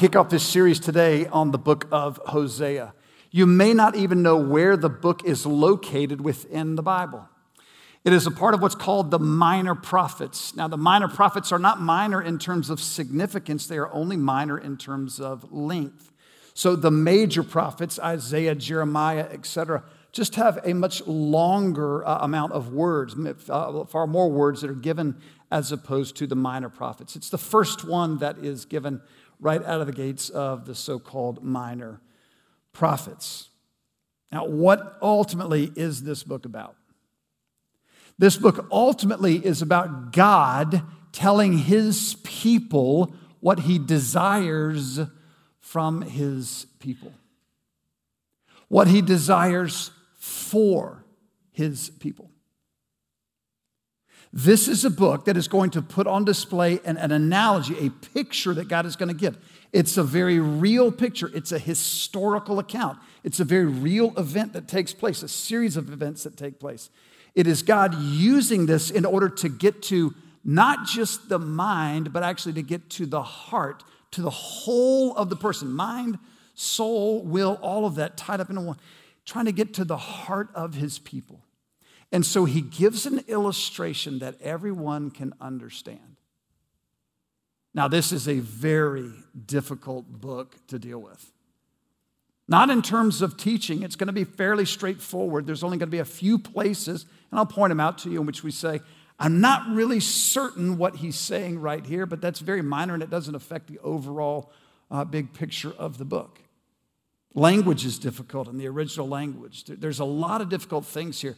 kick off this series today on the book of Hosea. You may not even know where the book is located within the Bible. It is a part of what's called the minor prophets. Now, the minor prophets are not minor in terms of significance, they are only minor in terms of length. So, the major prophets, Isaiah, Jeremiah, etc., just have a much longer uh, amount of words, uh, far more words that are given as opposed to the minor prophets. It's the first one that is given right out of the gates of the so called minor prophets. Now, what ultimately is this book about? This book ultimately is about God telling his people what he desires from his people, what he desires for his people. This is a book that is going to put on display an, an, analogy, a picture that God is going to give. It's a very real picture, it's a historical account, it's a very real event that takes place, a series of events that take place. It is God using this in order to get to not just the mind, but actually to get to the heart, to the whole of the person mind, soul, will, all of that tied up in one, trying to get to the heart of his people. And so he gives an illustration that everyone can understand. Now, this is a very difficult book to deal with. Not in terms of teaching, it's going to be fairly straightforward. There's only going to be a few places, and I'll point them out to you, in which we say, I'm not really certain what he's saying right here, but that's very minor and it doesn't affect the overall uh, big picture of the book. Language is difficult in the original language. There's a lot of difficult things here.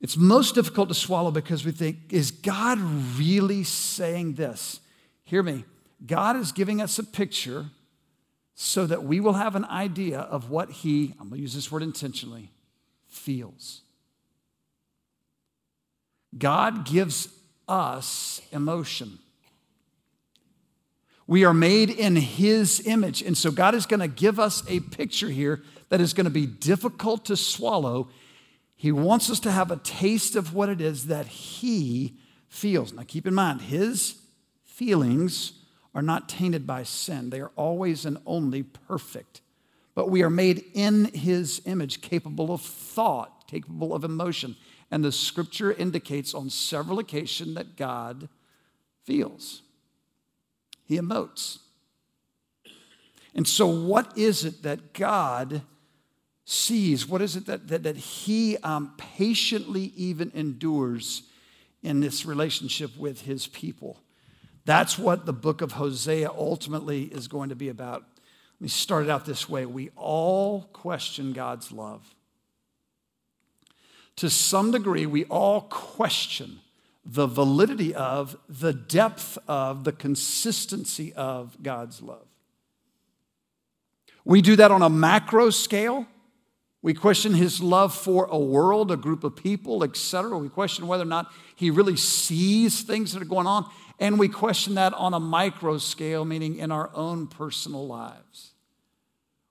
It's most difficult to swallow because we think, is God really saying this? Hear me. God is giving us a picture so that we will have an idea of what He, I'm going to use this word intentionally, feels. God gives us emotion. We are made in His image. And so God is going to give us a picture here that is going to be difficult to swallow he wants us to have a taste of what it is that He feels. Now, keep in mind, His feelings are not tainted by sin, they are always and only perfect. But we are made in His image, capable of thought, capable of emotion. And the scripture indicates on several occasions that God feels, He emotes. And so, what is it that God sees? What is it that, that, that he um, patiently even endures in this relationship with his people? That's what the book of Hosea ultimately is going to be about. Let me start it out this way. We all question God's love. To some degree, we all question the validity of, the depth of, the consistency of God's love. We do that on a macro scale. We question his love for a world, a group of people, etc. We question whether or not he really sees things that are going on. And we question that on a micro scale, meaning in our own personal lives.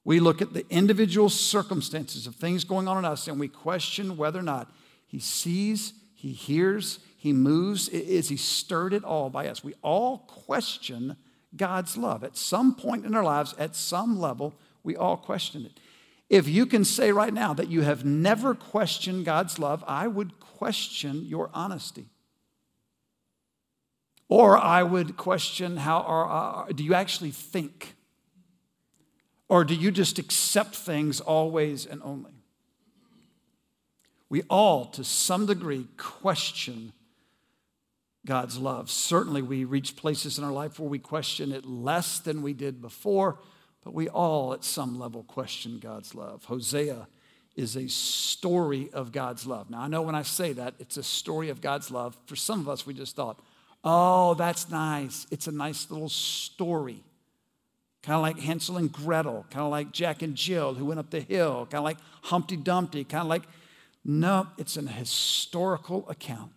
We look at the individual circumstances of things going on in us and we question whether or not he sees, he hears, he moves. Is he stirred at all by us? We all question God's love. At some point in our lives, at some level, we all question it. If you can say right now that you have never questioned God's love, I would question your honesty. Or I would question how are, uh, do you actually think? Or do you just accept things always and only? We all, to some degree, question God's love. Certainly, we reach places in our life where we question it less than we did before. But we all, at some level, question God's love. Hosea is a story of God's love. Now, I know when I say that, it's a story of God's love. For some of us, we just thought, oh, that's nice. It's a nice little story. Kind of like Hansel and Gretel, kind of like Jack and Jill who went up the hill, kind of like Humpty Dumpty, kind of like, no, it's an historical account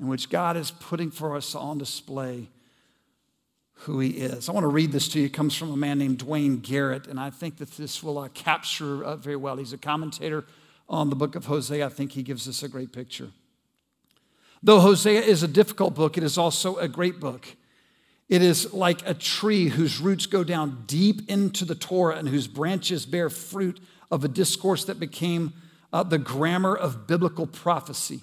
in which God is putting for us on display who he is. I want to read this to you. It comes from a man named Duane Garrett, and I think that this will uh, capture uh, very well. He's a commentator on the book of Hosea. I think he gives us a great picture. Though Hosea is a difficult book, it is also a great book. It is like a tree whose roots go down deep into the Torah and whose branches bear fruit of a discourse that became uh, the grammar of biblical prophecy.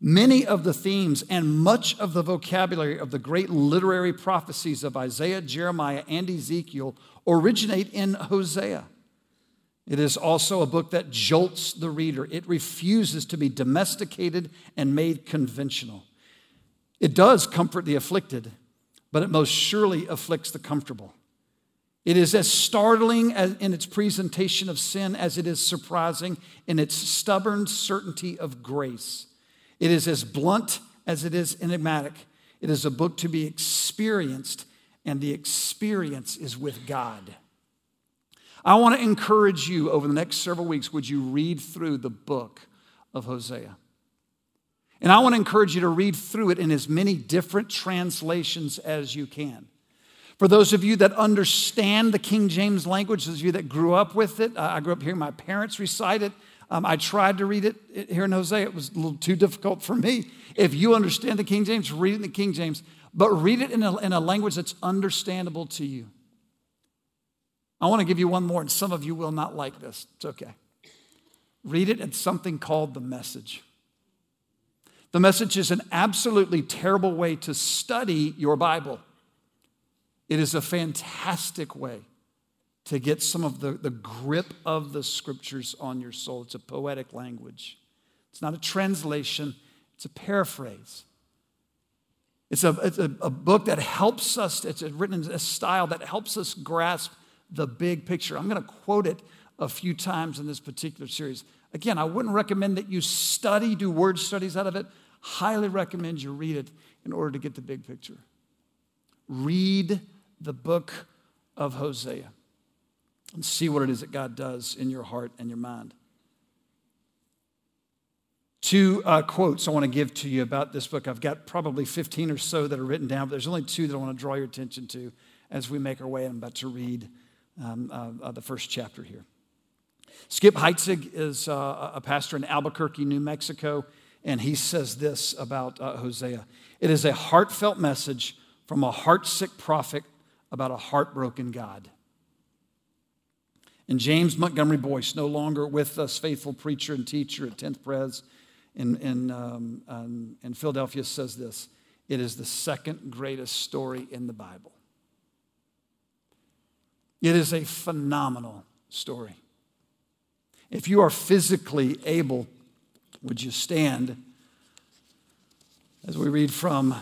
Many of the themes and much of the vocabulary of the great literary prophecies of Isaiah, Jeremiah, and Ezekiel originate in Hosea. It is also a book that jolts the reader. It refuses to be domesticated and made conventional. It does comfort the afflicted, but it most surely afflicts the comfortable. It is as startling in its presentation of sin as it is surprising in its stubborn certainty of grace. It is as blunt as it is enigmatic. It is a book to be experienced, and the experience is with God. I want to encourage you over the next several weeks, would you read through the book of Hosea? And I want to encourage you to read through it in as many different translations as you can. For those of you that understand the King James language, those of you that grew up with it, I grew up hearing my parents recite it. Um, I tried to read it here in Hosea. It was a little too difficult for me. If you understand the King James, read it in the King James, but read it in a, in a language that's understandable to you. I want to give you one more, and some of you will not like this. It's okay. Read it in something called the message. The message is an absolutely terrible way to study your Bible. It is a fantastic way to get some of the, the grip of the scriptures on your soul. It's a poetic language, it's not a translation, it's a paraphrase. It's a, it's a, a book that helps us, it's written in a style that helps us grasp the big picture. I'm going to quote it a few times in this particular series. Again, I wouldn't recommend that you study, do word studies out of it. Highly recommend you read it in order to get the big picture. Read the book of Hosea and see what it is that God does in your heart and your mind. Two uh, quotes I want to give to you about this book. I've got probably 15 or so that are written down, but there's only two that I want to draw your attention to as we make our way. I'm about to read um, uh, uh, the first chapter here. Skip Heitzig is uh, a pastor in Albuquerque, New Mexico, and he says this about uh, Hosea It is a heartfelt message from a heartsick prophet about a heartbroken God. And James Montgomery Boice, no longer with us, faithful preacher and teacher at 10th Pres in, in, um, um, in Philadelphia, says this It is the second greatest story in the Bible. It is a phenomenal story. If you are physically able, would you stand as we read from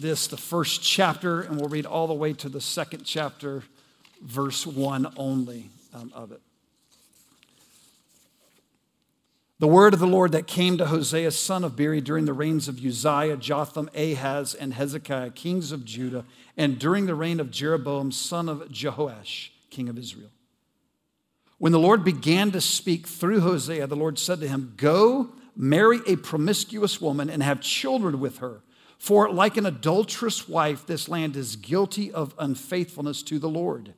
this, the first chapter, and we'll read all the way to the second chapter, verse 1 only um, of it. The word of the Lord that came to Hosea, son of Beeri, during the reigns of Uzziah, Jotham, Ahaz, and Hezekiah, kings of Judah, and during the reign of Jeroboam, son of Jehoash, king of Israel. When the Lord began to speak through Hosea, the Lord said to him, Go, marry a promiscuous woman and have children with her. For like an adulterous wife, this land is guilty of unfaithfulness to the Lord.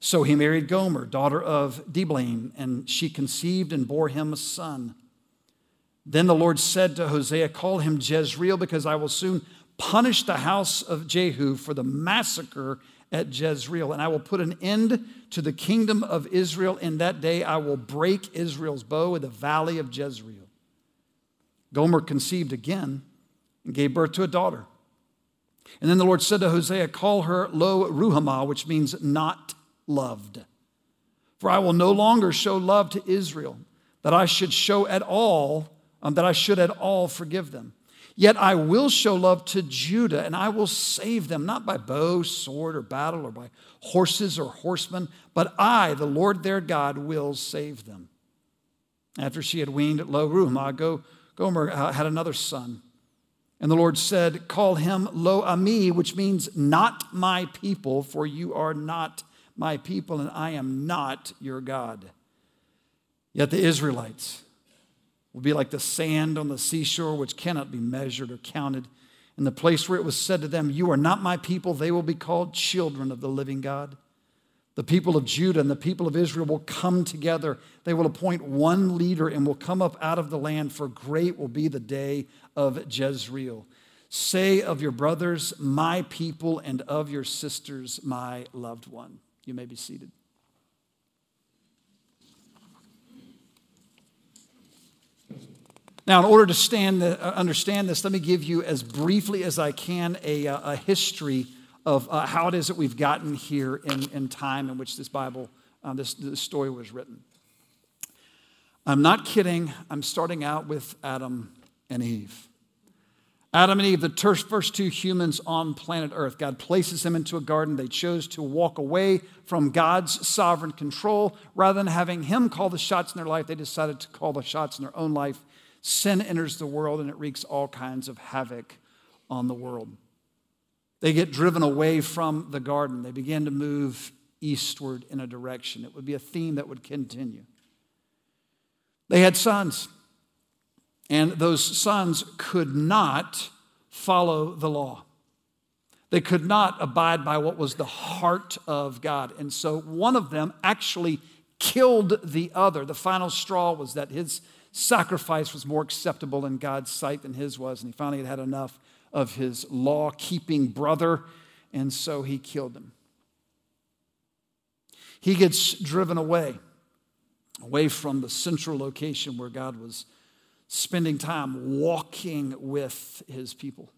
So he married Gomer, daughter of Diblaim, and she conceived and bore him a son. Then the Lord said to Hosea, Call him Jezreel, because I will soon punish the house of Jehu for the massacre at Jezreel, and I will put an end to the kingdom of Israel. In that day, I will break Israel's bow in the valley of Jezreel. Gomer conceived again and gave birth to a daughter. And then the Lord said to Hosea, Call her Lo Ruhamah, which means not loved. For I will no longer show love to Israel, that I should show at all, um, that I should at all forgive them. Yet I will show love to Judah, and I will save them, not by bow, sword, or battle, or by horses or horsemen, but I, the Lord their God, will save them. After she had weaned Lo Ruhamah, Gomer had another son. And the Lord said, Call him Lo Ami, which means not my people, for you are not my people, and I am not your God. Yet the Israelites will be like the sand on the seashore, which cannot be measured or counted. In the place where it was said to them, You are not my people, they will be called children of the living God. The people of Judah and the people of Israel will come together. They will appoint one leader and will come up out of the land, for great will be the day of Jezreel. Say of your brothers, my people, and of your sisters, my loved one. You may be seated. Now, in order to stand uh, understand this, let me give you as briefly as I can a, uh, a history of uh, how it is that we've gotten here in, in time in which this Bible, uh, this, this story was written. I'm not kidding. I'm starting out with Adam and Eve. Adam and Eve, the first two humans on planet Earth, God places them into a garden. They chose to walk away from God's sovereign control. Rather than having Him call the shots in their life, they decided to call the shots in their own life. Sin enters the world and it wreaks all kinds of havoc on the world. They get driven away from the garden. They begin to move eastward in a direction. It would be a theme that would continue. They had sons. And those sons could not follow the law. They could not abide by what was the heart of God. And so one of them actually killed the other. The final straw was that his sacrifice was more acceptable in God's sight than his was. And he finally had had enough of his law keeping brother. And so he killed him. He gets driven away, away from the central location where God was spending time walking with his people.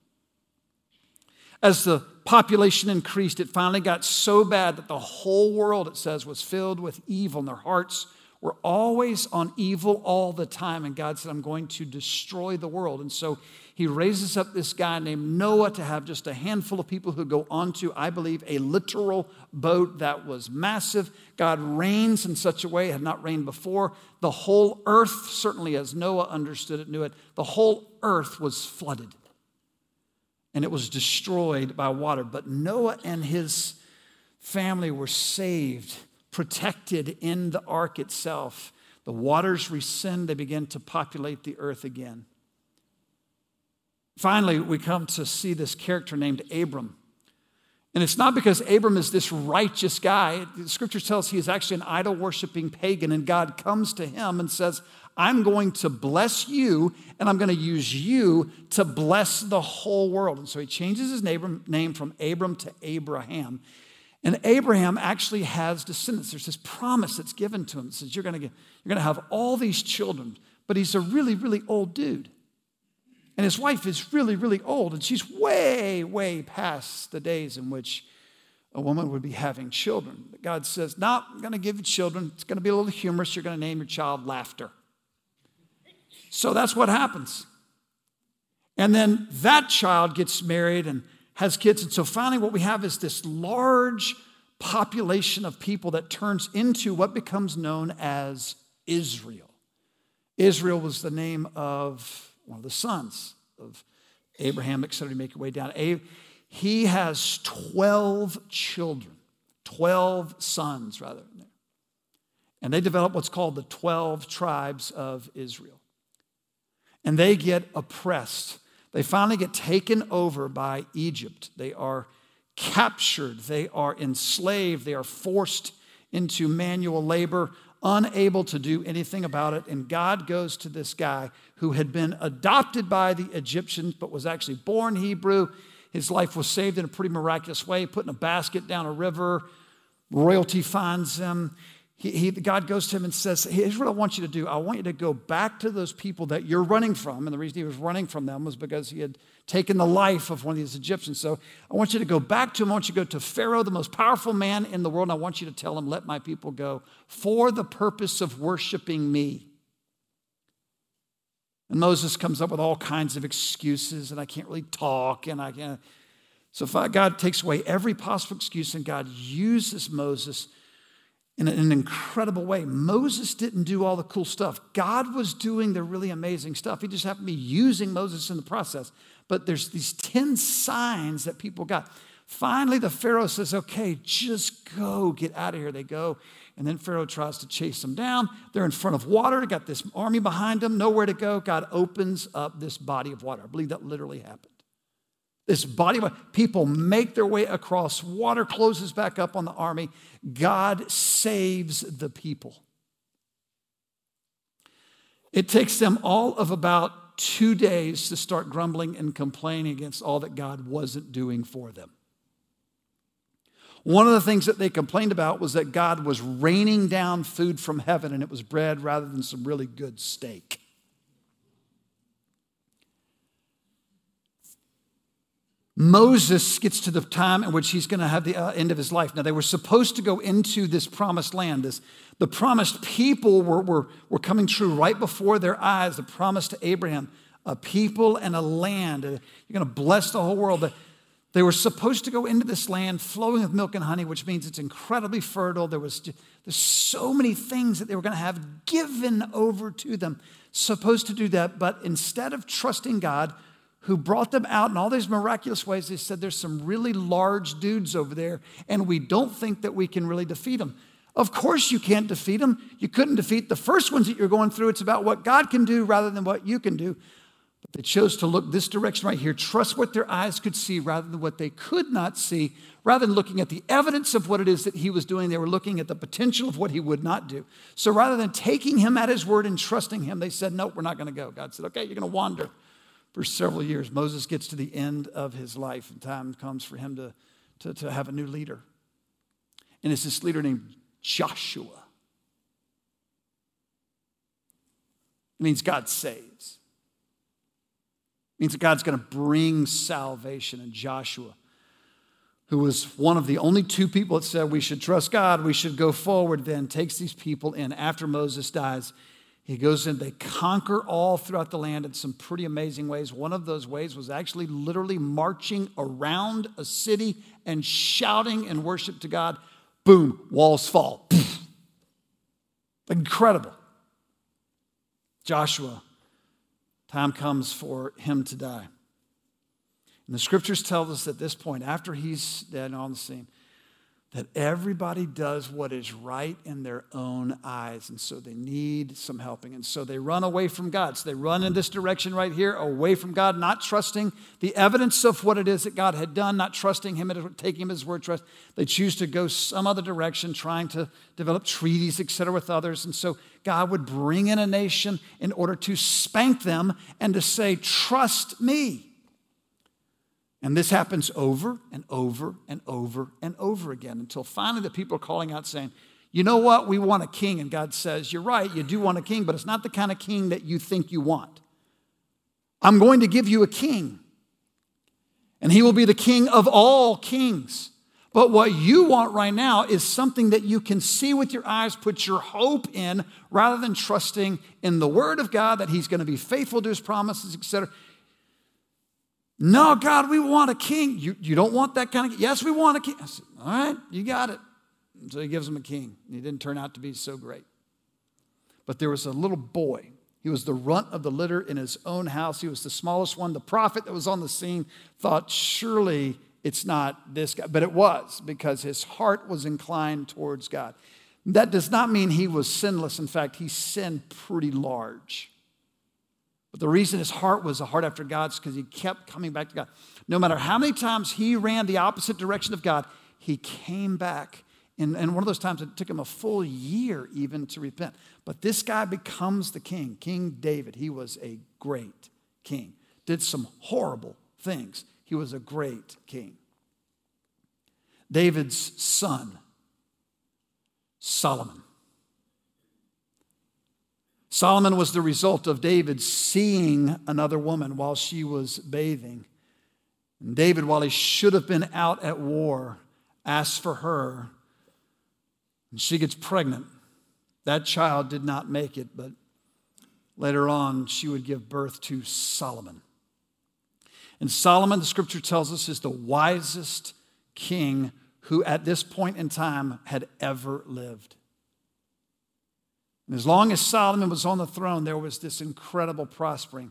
As the population increased, it finally got so bad that the whole world, it says, was filled with evil, and their hearts were always on evil all the time. And God said, I'm going to destroy the world. And so he raises up this guy named Noah to have just a handful of people who go onto, I believe, a literal boat that was massive. God rains in such a way, had not rained before. The whole earth, certainly as Noah understood it, knew it, the whole earth was flooded and it was destroyed by water. But Noah and his family were saved, protected in the ark itself. The waters rescind, they begin to populate the earth again. Finally, we come to see this character named Abram. And it's not because Abram is this righteous guy. The scripture tells he is actually an idol worshiping pagan, and God comes to him and says, I'm going to bless you, and I'm going to use you to bless the whole world. And so he changes his name from Abram to Abraham. And Abraham actually has descendants. There's this promise that's given to him that says, You're going to, get, you're going to have all these children, but he's a really, really old dude. And his wife is really, really old, and she's way, way past the days in which a woman would be having children. But God says, No, I'm going to give you children. It's going to be a little humorous. You're going to name your child Laughter. So that's what happens. And then that child gets married and has kids. And so finally, what we have is this large population of people that turns into what becomes known as Israel. Israel was the name of one of the sons of Abraham, etc., to make your way down. He has 12 children, 12 sons, rather. And they develop what's called the 12 tribes of Israel. And they get oppressed. They finally get taken over by Egypt. They are captured, they are enslaved, they are forced into manual labor unable to do anything about it. And God goes to this guy who had been adopted by the Egyptians but was actually born Hebrew. His life was saved in a pretty miraculous way, put in a basket down a river. Royalty finds him. He, he, God goes to him and says, Here's what I want you to do. I want you to go back to those people that you're running from. And the reason he was running from them was because he had taken the life of one of these Egyptians. So I want you to go back to him. I want you to go to Pharaoh, the most powerful man in the world. And I want you to tell him, Let my people go for the purpose of worshiping me. And Moses comes up with all kinds of excuses, and I can't really talk, and I can't. So God takes away every possible excuse, and God uses Moses in an incredible way. Moses didn't do all the cool stuff. God was doing the really amazing stuff. He just happened to be using Moses in the process. But there's these 10 signs that people got. Finally, the Pharaoh says, okay, just go, get out of here. They go. And then Pharaoh tries to chase them down. They're in front of water. Got this army behind them, nowhere to go. God opens up this body of water. I believe that literally happened. This body of people make their way across. Water closes back up on the army. God saves the people. It takes them all of about two days to start grumbling and complaining against all that God wasn't doing for them. One of the things that they complained about was that God was raining down food from heaven and it was bread rather than some really good steak. Moses gets to the time in which he's going to have the uh, end of his life. Now, they were supposed to go into this promised land. This, the promised people were, were, were coming true right before their eyes. The promise to Abraham a people and a land. You're going to bless the whole world. They were supposed to go into this land flowing with milk and honey, which means it's incredibly fertile. There was there's so many things that they were going to have given over to them. Supposed to do that, but instead of trusting God, who brought them out in all these miraculous ways. They said, There's some really large dudes over there, and we don't think that we can really defeat them. Of course, you can't defeat them. You couldn't defeat the first ones that you're going through. It's about what God can do rather than what you can do. But they chose to look this direction right here, trust what their eyes could see rather than what they could not see. Rather than looking at the evidence of what it is that he was doing, they were looking at the potential of what he would not do. So rather than taking him at his word and trusting him, they said, Nope, we're not going to go. God said, Okay, you're going to wander for several years. Moses gets to the end of his life, and time comes for him to, to, to have a new leader. And it's this leader named Joshua. It means God saves. It means that God's going to bring salvation. And Joshua, who was one of the only two people that said we should trust God, we should go forward, then takes these people in after Moses dies he goes in, they conquer all throughout the land in some pretty amazing ways. One of those ways was actually literally marching around a city and shouting in worship to God. Boom, walls fall. Incredible. Joshua, time comes for him to die. And the scriptures tell us at this point, after he's dead on the scene, that everybody does what is right in their own eyes. And so they need some helping. And so they run away from God. So they run in this direction right here, away from God, not trusting the evidence of what it is that God had done, not trusting Him, taking Him His word. Trust. They choose to go some other direction, trying to develop treaties, etc., with others. And so God would bring in a nation in order to spank them and to say, Trust me. And this happens over and over and over and over again until finally the people are calling out saying, You know what? We want a king. And God says, You're right, you do want a king, but it's not the kind of king that you think you want. I'm going to give you a king, and he will be the king of all kings. But what you want right now is something that you can see with your eyes, put your hope in, rather than trusting in the word of God that he's going to be faithful to his promises, etc. No, God, we want a king. You, you don't want that kind of king? Yes, we want a king. I said, All right, you got it. So he gives him a king. He didn't turn out to be so great. But there was a little boy. He was the runt of the litter in his own house. He was the smallest one. The prophet that was on the scene thought, surely it's not this guy. But it was because his heart was inclined towards God. That does not mean he was sinless. In fact, he sinned pretty large. But the reason his heart was a heart after God's because he kept coming back to God. No matter how many times he ran the opposite direction of God, he came back. And, and one of those times it took him a full year even to repent. But this guy becomes the king, King David. He was a great king, did some horrible things. He was a great king. David's son, Solomon. Solomon was the result of David seeing another woman while she was bathing. And David, while he should have been out at war, asks for her, and she gets pregnant. That child did not make it, but later on, she would give birth to Solomon. And Solomon, the scripture tells us, is the wisest king who at this point in time had ever lived. And as long as Solomon was on the throne, there was this incredible prospering.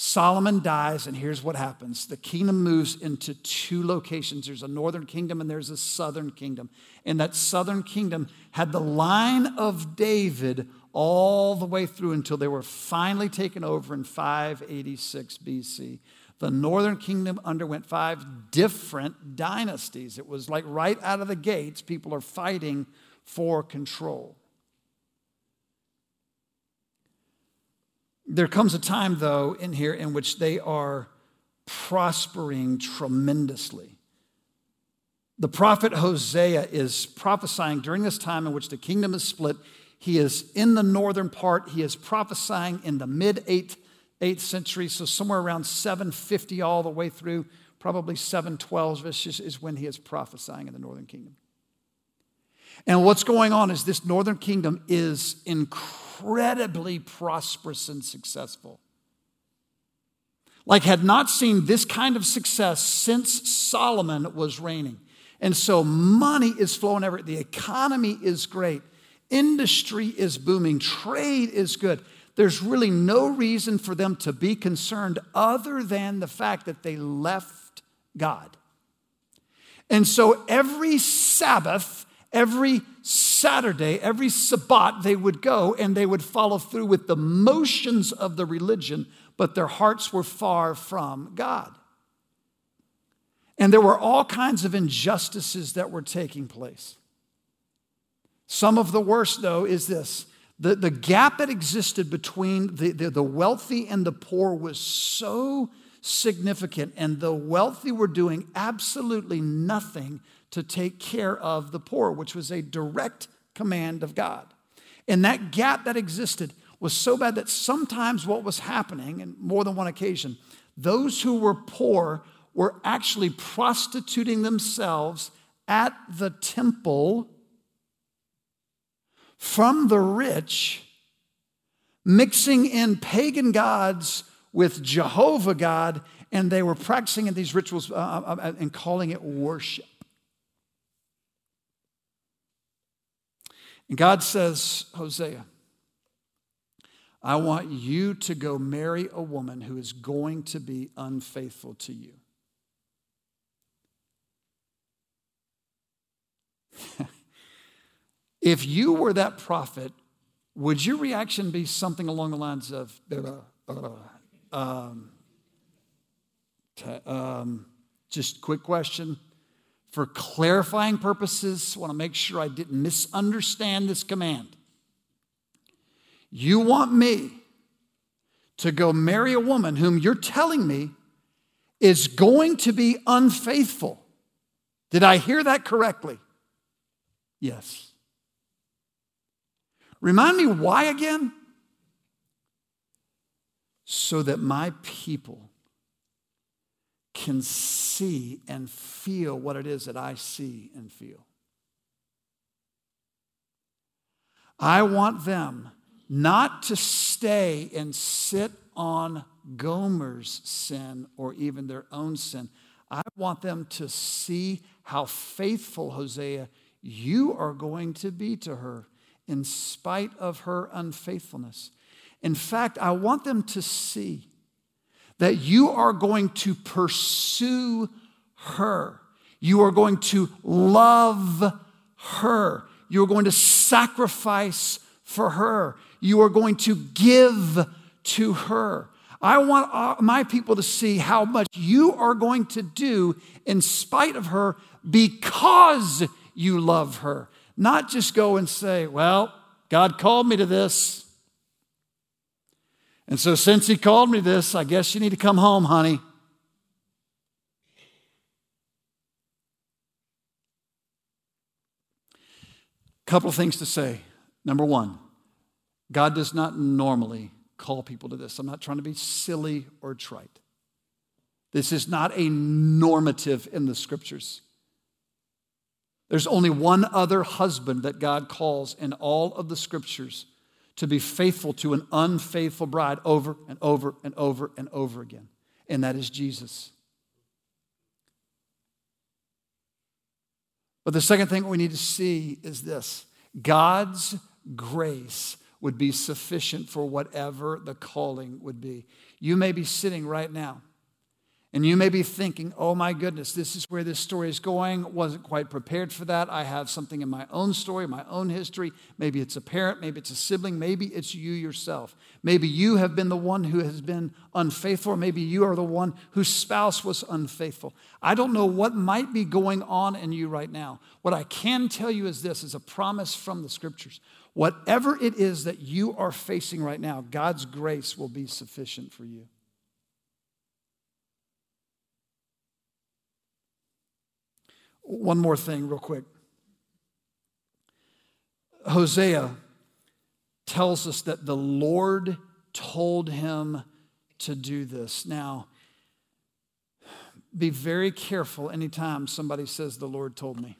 Solomon dies, and here's what happens the kingdom moves into two locations there's a northern kingdom and there's a southern kingdom. And that southern kingdom had the line of David all the way through until they were finally taken over in 586 BC. The northern kingdom underwent five different dynasties. It was like right out of the gates, people are fighting for control. There comes a time, though, in here in which they are prospering tremendously. The prophet Hosea is prophesying during this time in which the kingdom is split. He is in the northern part. He is prophesying in the mid 8th, 8th century, so somewhere around 750 all the way through, probably 712 is when he is prophesying in the northern kingdom. And what's going on is this northern kingdom is incredibly prosperous and successful. Like, had not seen this kind of success since Solomon was reigning. And so money is flowing everywhere. The economy is great. Industry is booming. Trade is good. There's really no reason for them to be concerned other than the fact that they left God. And so every Sabbath, every Saturday, every Sabbat, they would go and they would follow through with the motions of the religion, but their hearts were far from God. And there were all kinds of injustices that were taking place. Some of the worst, though, is this the, the gap that existed between the, the, the wealthy and the poor was so significant, and the wealthy were doing absolutely nothing to take care of the poor, which was a direct command of God. And that gap that existed was so bad that sometimes what was happening, and more than one occasion, those who were poor were actually prostituting themselves at the temple from the rich, mixing in pagan gods with Jehovah God, and they were practicing in these rituals uh, uh, uh and calling it worship. And God says, Hosea, I want you to go marry a woman who is going to be unfaithful to you. if you were that prophet, would your reaction be something along the lines of, um, um, just quick question? For clarifying purposes, I want to make sure I didn't misunderstand this command. You want me to go marry a woman whom you're telling me is going to be unfaithful. Did I hear that correctly? Yes. Remind me why again? So that my people can see and feel what it is that I see and feel. I want them not to stay and sit on Gomer's sin or even their own sin. I want them to see how faithful Hosea you are going to be to her in spite of her unfaithfulness. In fact, I want them to see that you are going to pursue her. You are going to love her. You are going to sacrifice for her. You are going to give to her. I want my people to see how much you are going to do in spite of her because you love her. Not just go and say, Well, God called me to this. And so, since He called me this, I guess you need to come home, honey. Couple things to say. Number one, God does not normally call people to this. I'm not trying to be silly or trite. This is not a normative in the scriptures. There's only one other husband that God calls in all of the scriptures to be faithful to an unfaithful bride over and over and over and over again, and that is Jesus. But the second thing we need to see is this God's grace would be sufficient for whatever the calling would be. You may be sitting right now And you may be thinking, oh my goodness, this is where this story is going. Wasn't quite prepared for that. I have something in my own story, my own history. Maybe it's a parent, maybe it's a sibling, maybe it's you yourself. Maybe you have been the one who has been unfaithful, or maybe you are the one whose spouse was unfaithful. I don't know what might be going on in you right now. What I can tell you is this is a promise from the scriptures. Whatever it is that you are facing right now, God's grace will be sufficient for you. One more thing, real quick. Hosea tells us that the Lord told him to do this. Now, be very careful anytime somebody says, The Lord told me.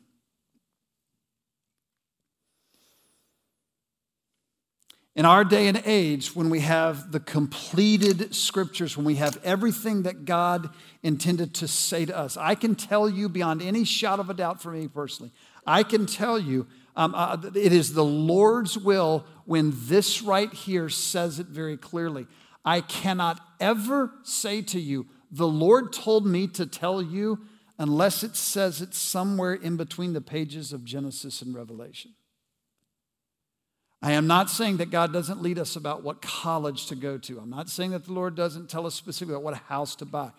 In our day and age, when we have the completed scriptures, when we have everything that God intended to say to us, I can tell you beyond any shot of a doubt for me personally, I can tell you um, uh, it is the Lord's will when this right here says it very clearly. I cannot ever say to you, the Lord told me to tell you, unless it says it somewhere in between the pages of Genesis and Revelation. I am not saying that God doesn't lead us about what college to go to. I'm not saying that the Lord doesn't tell us specifically about what house to buy.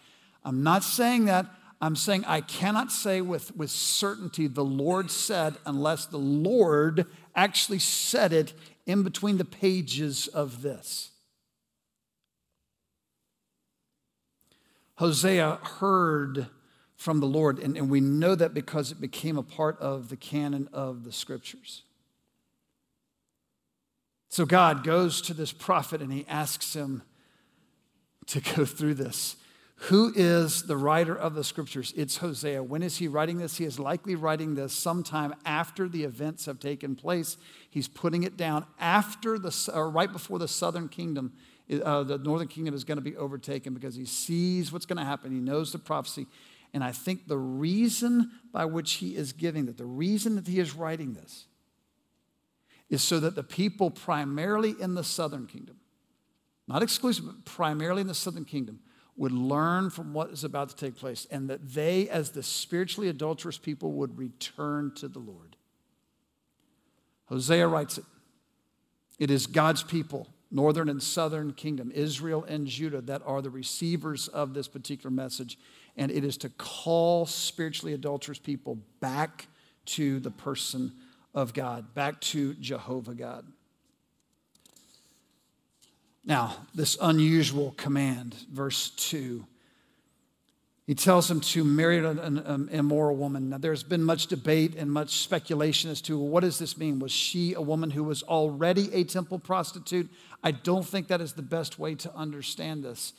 I'm not saying that. I'm saying I cannot say with, with certainty the Lord said unless the Lord actually said it in between the pages of this. Hosea heard from the Lord, and, and we know that because it became a part of the canon of the scriptures. So God goes to this prophet and he asks him to go through this. Who is the writer of the scriptures? It's Hosea. When is he writing this? He is likely writing this sometime after the events have taken place. He's putting it down after the, or right before the southern kingdom, uh, the northern kingdom is going to be overtaken because he sees what's going to happen. He knows the prophecy. And I think the reason by which he is giving that, the reason that he is writing this, is so that the people primarily in the southern kingdom, not exclusive, but primarily in the southern kingdom, would learn from what is about to take place and that they, as the spiritually adulterous people, would return to the Lord. Hosea writes it. It is God's people, northern and southern kingdom, Israel and Judah, that are the receivers of this particular message. And it is to call spiritually adulterous people back to the person of God, back to Jehovah God. Now, this unusual command, verse 2, he tells him to marry an, an, immoral woman. Now, there's been much debate and much speculation as to well, what does this mean? Was she a woman who was already a temple prostitute? I don't think that is the best way to understand this.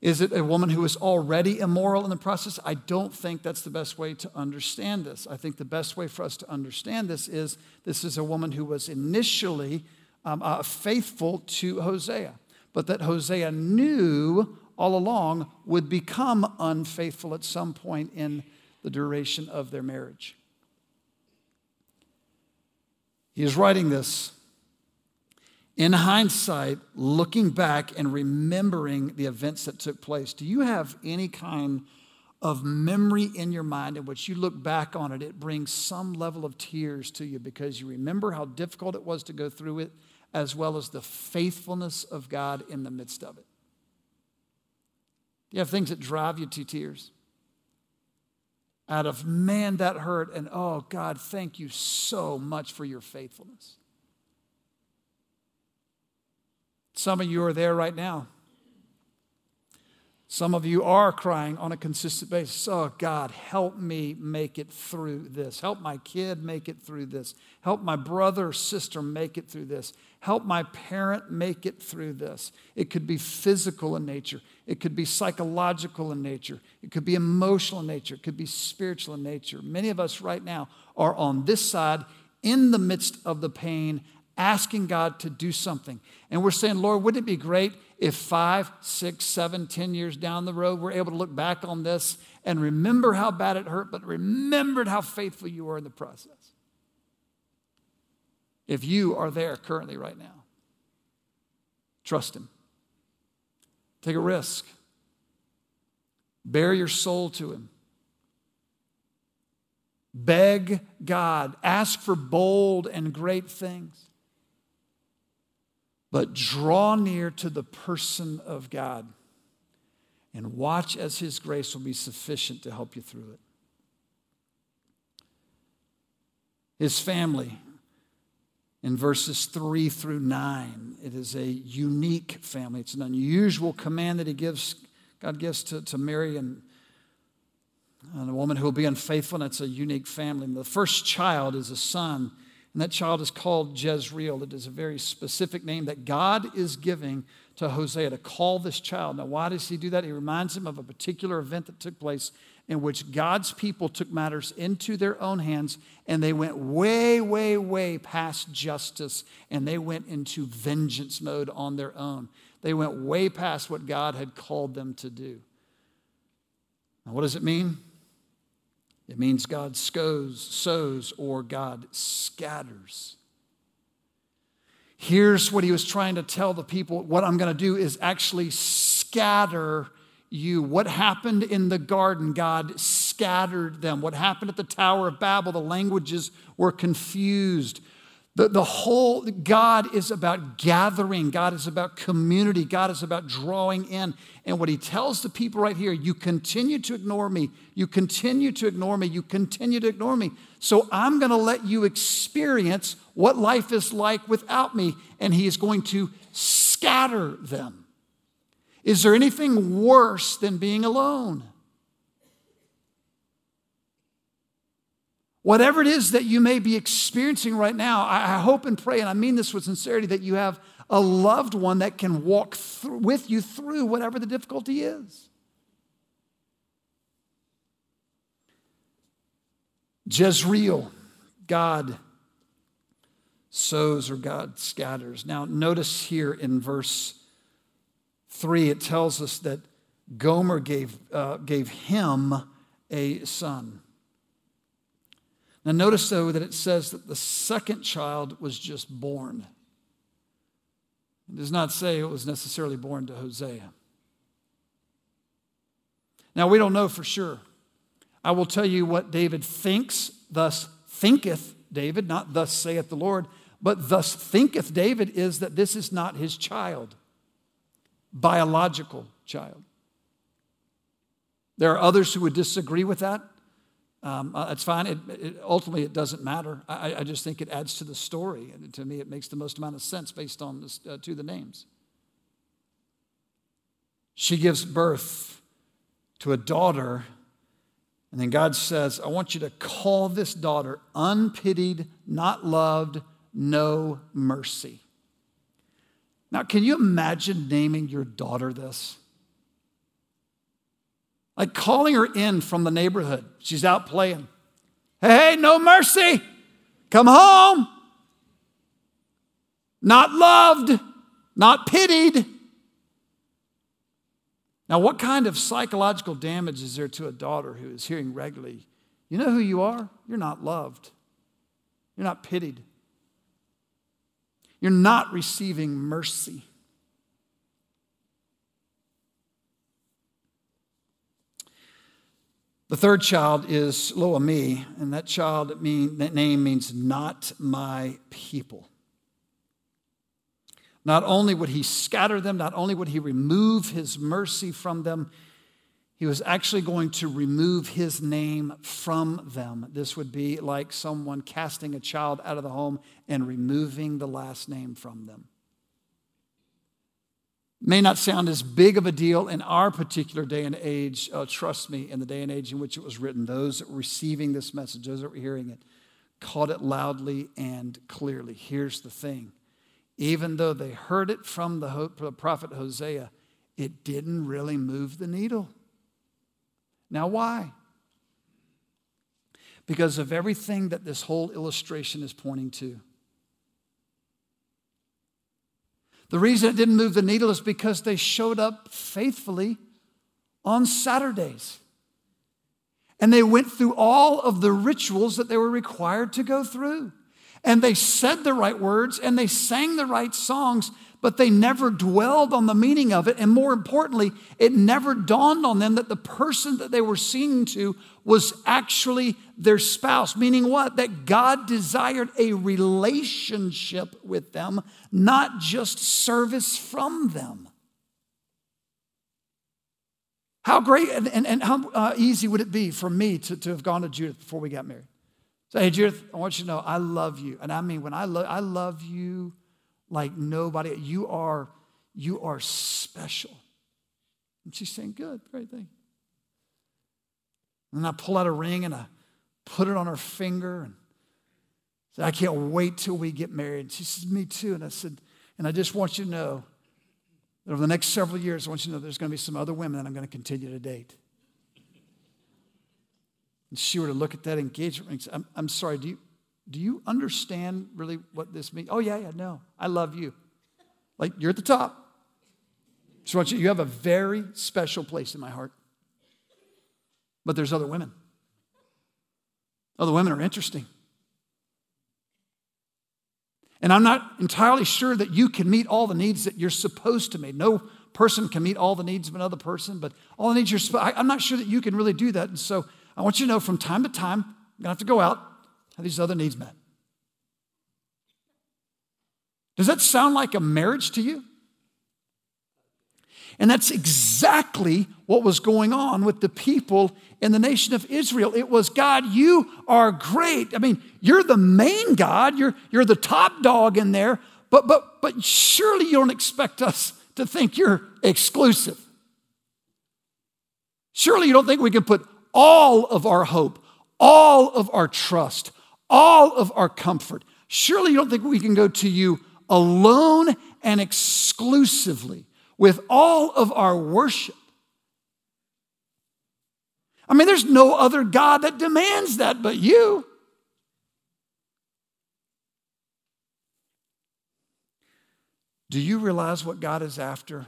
Is it a woman who is already immoral in the process? I don't think that's the best way to understand this. I think the best way for us to understand this is this is a woman who was initially um, uh, faithful to Hosea, but that Hosea knew all along would become unfaithful at some point in the duration of their marriage. He is writing this in hindsight, looking back and remembering the events that took place, do you have any kind of memory in your mind in which you look back on it, it brings some level of tears to you because you remember how difficult it was to go through it, as well as the faithfulness of God in the midst of it? Do you have things that drive you to tears? Out of, man, that hurt, and oh, God, thank you so much for your faithfulness. Some of you are there right now. Some of you are crying on a consistent basis. Oh, God, help me make it through this. Help my kid make it through this. Help my brother or sister make it through this. Help my parent make it through this. It could be physical in nature, it could be psychological in nature, it could be emotional in nature, it could be spiritual in nature. Many of us right now are on this side in the midst of the pain asking God to do something. And we're saying, Lord, wouldn't it be great if five, six, seven, ten years down the road, we're able to look back on this and remember how bad it hurt, but remembered how faithful you were in the process? If you are there currently right now, trust Him. Take a risk. Bare your soul to Him. Beg God. Ask for bold and great things. But draw near to the person of God and watch as His grace will be sufficient to help you through it. His family, in verses 3 through 9, it is a unique family. It's an unusual command that He gives, God gives to, to marry and, and a woman who will be unfaithful, and it's a unique family. And the first child is a son and that child is called Jezreel. It is a very specific name that God is giving to Hosea to call this child. Now, why does he do that? He reminds him of a particular event that took place in which God's people took matters into their own hands and they went way, way, way past justice and they went into vengeance mode on their own. They went way past what God had called them to do. Now, what does it mean? It means God sows, sows or God scatters. Here's what he was trying to tell the people what I'm going to do is actually scatter you. What happened in the garden, God scattered them. What happened at the Tower of Babel, the languages were confused. The, the whole God is about gathering, God is about community, God is about drawing in. And what he tells the people right here you continue to ignore me, you continue to ignore me, you continue to ignore me. So I'm going to let you experience what life is like without me, and he is going to scatter them. Is there anything worse than being alone? Whatever it is that you may be experiencing right now, I hope and pray, and I mean this with sincerity, that you have a loved one that can walk with you through whatever the difficulty is. Jezreel, God sows or God scatters. Now, notice here in verse 3, it tells us that Gomer gave, uh, gave him a son. Now, notice though that it says that the second child was just born. It does not say it was necessarily born to Hosea. Now, we don't know for sure. I will tell you what David thinks, thus thinketh David, not thus saith the Lord, but thus thinketh David is that this is not his child, biological child. There are others who would disagree with that. Um, uh, it's fine. It, it, ultimately, it doesn't matter. I, I, just think it adds to the story. And to me, it makes the most amount of sense based on this, uh, to the names. She gives birth to a daughter, and then God says, I want you to call this daughter unpitied, not loved, no mercy. Now, can you imagine naming your daughter this? Like calling her in from the neighborhood. She's out playing. Hey, no mercy. Come home. Not loved, not pitied. Now, what kind of psychological damage is there to a daughter who is hearing regularly, you know who you are? You're not loved. You're not pitied. You're not receiving mercy. The third child is Lo-ammi, and that child mean, that name means not my people. Not only would he scatter them, not only would he remove his mercy from them, he was actually going to remove his name from them. This would be like someone casting a child out of the home and removing the last name from them may not sound as big of a deal in our particular day and age. Uh, trust me, in the day and age in which it was written, those that were receiving this message, those that were hearing it, caught it loudly and clearly. Here's the thing even though they heard it from the, the prophet Hosea, it didn't really move the needle. Now, why? Because of everything that this whole illustration is pointing to. The reason it didn't move the needle is because they showed up faithfully on Saturdays. And they went through all of the rituals that they were required to go through. And they said the right words and they sang the right songs, but they never dwelled on the meaning of it. And more importantly, it never dawned on them that the person that they were singing to was actually their spouse. Meaning what? That God desired a relationship with them, not just service from them. How great and, and, and how uh, easy would it be for me to, to have gone to Judith before we got married? Say, hey, Judith, I want you to know I love you. And I mean, when I, lo- I love you like nobody, you are, you are special. And she's saying, good, great thing. And I pull out a ring and I put it on her finger and said, I can't wait till we get married. And she says, me too. And I said, and I just want you to know that over the next several years, I want you to know there's going to be some other women that I'm going to continue to date. And she were to look at that engagement ring, I'm, I'm sorry, do you, do you understand really what this means? Oh, yeah, yeah, no. I love you. Like, you're at the top. So you, you have a very special place in my heart. But there's other women. Other women are interesting. And I'm not entirely sure that you can meet all the needs that you're supposed to meet. No person can meet all the needs of another person, but all the needs you're supposed I'm not sure that you can really do that. And so I want you to know from time to time, I'm going to have to go out, have these other needs met. Does that sound like a marriage to you? And that's exactly what was going on with the people in the nation of Israel. It was God, you are great. I mean, you're the main God, you're, you're the top dog in there, but, but, but surely you don't expect us to think you're exclusive. Surely you don't think we can put all of our hope, all of our trust, all of our comfort. Surely you don't think we can go to you alone and exclusively with all of our worship. I mean, there's no other God that demands that but you. Do you realize what God is after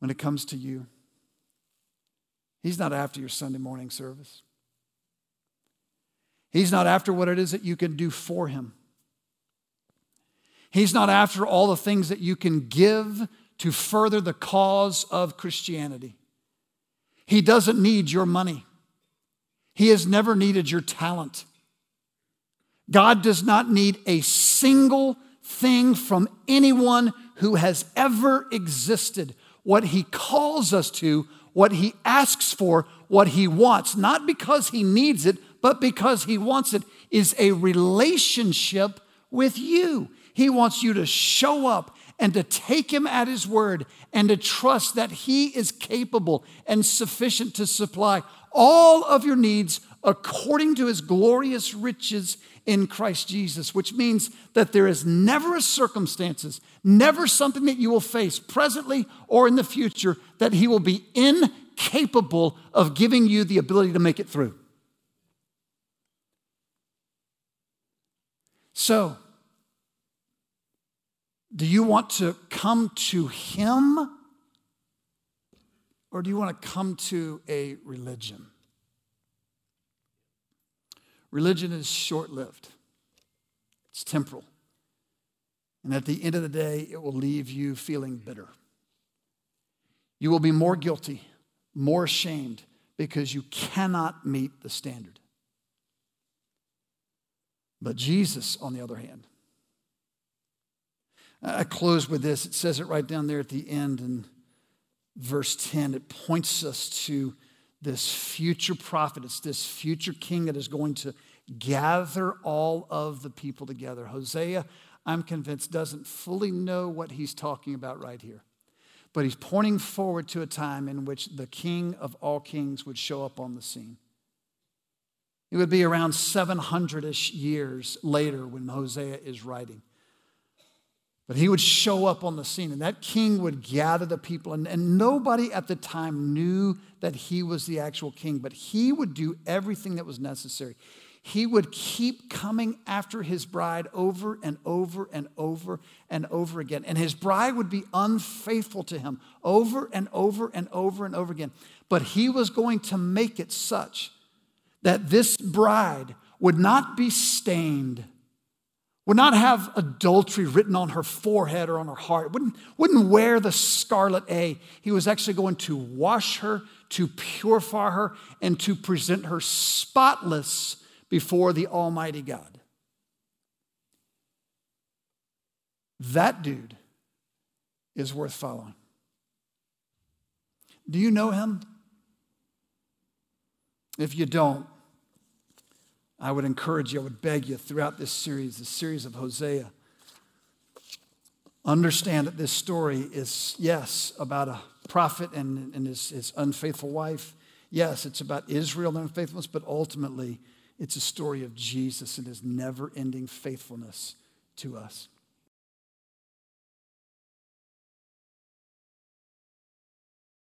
when it comes to you? He's not after your Sunday morning service. He's not after what it is that you can do for Him. He's not after all the things that you can give to further the cause of Christianity. He doesn't need your money. He has never needed your talent. God does not need a single thing from anyone who has ever existed. What He calls us to, what He asks for, what He wants, not because He needs it, but because He wants it, is a relationship with you. He wants you to show up and to take him at his word and to trust that he is capable and sufficient to supply all of your needs according to his glorious riches in Christ Jesus, which means that there is never a circumstances, never something that you will face presently or in the future that he will be incapable of giving you the ability to make it through. So, do you want to come to Him or do you want to come to a religion? Religion is short lived, it's temporal. And at the end of the day, it will leave you feeling bitter. You will be more guilty, more ashamed, because you cannot meet the standard. But Jesus, on the other hand, I close with this. It says it right down there at the end in verse 10. It points us to this future prophet. It's this future king that is going to gather all of the people together. Hosea, I'm convinced, doesn't fully know what he's talking about right here. But he's pointing forward to a time in which the king of all kings would show up on the scene. It would be around 700 ish years later when Hosea is writing. But he would show up on the scene, and that king would gather the people. And, and nobody at the time knew that he was the actual king, but he would do everything that was necessary. He would keep coming after his bride over and over and over and over again. And his bride would be unfaithful to him over and over and over and over again. But he was going to make it such that this bride would not be stained would not have adultery written on her forehead or on her heart, wouldn't, wouldn't wear the scarlet A. He was actually going to wash her, to purify her, and to present her spotless before the Almighty God. That dude is worth following. Do you know him? If you don't, I would encourage you, I would beg you throughout this series, the series of Hosea, understand that this story is, yes, about a prophet and, and his, his unfaithful wife. Yes, it's about Israel and unfaithfulness, but ultimately, it's a story of Jesus and his never ending faithfulness to us.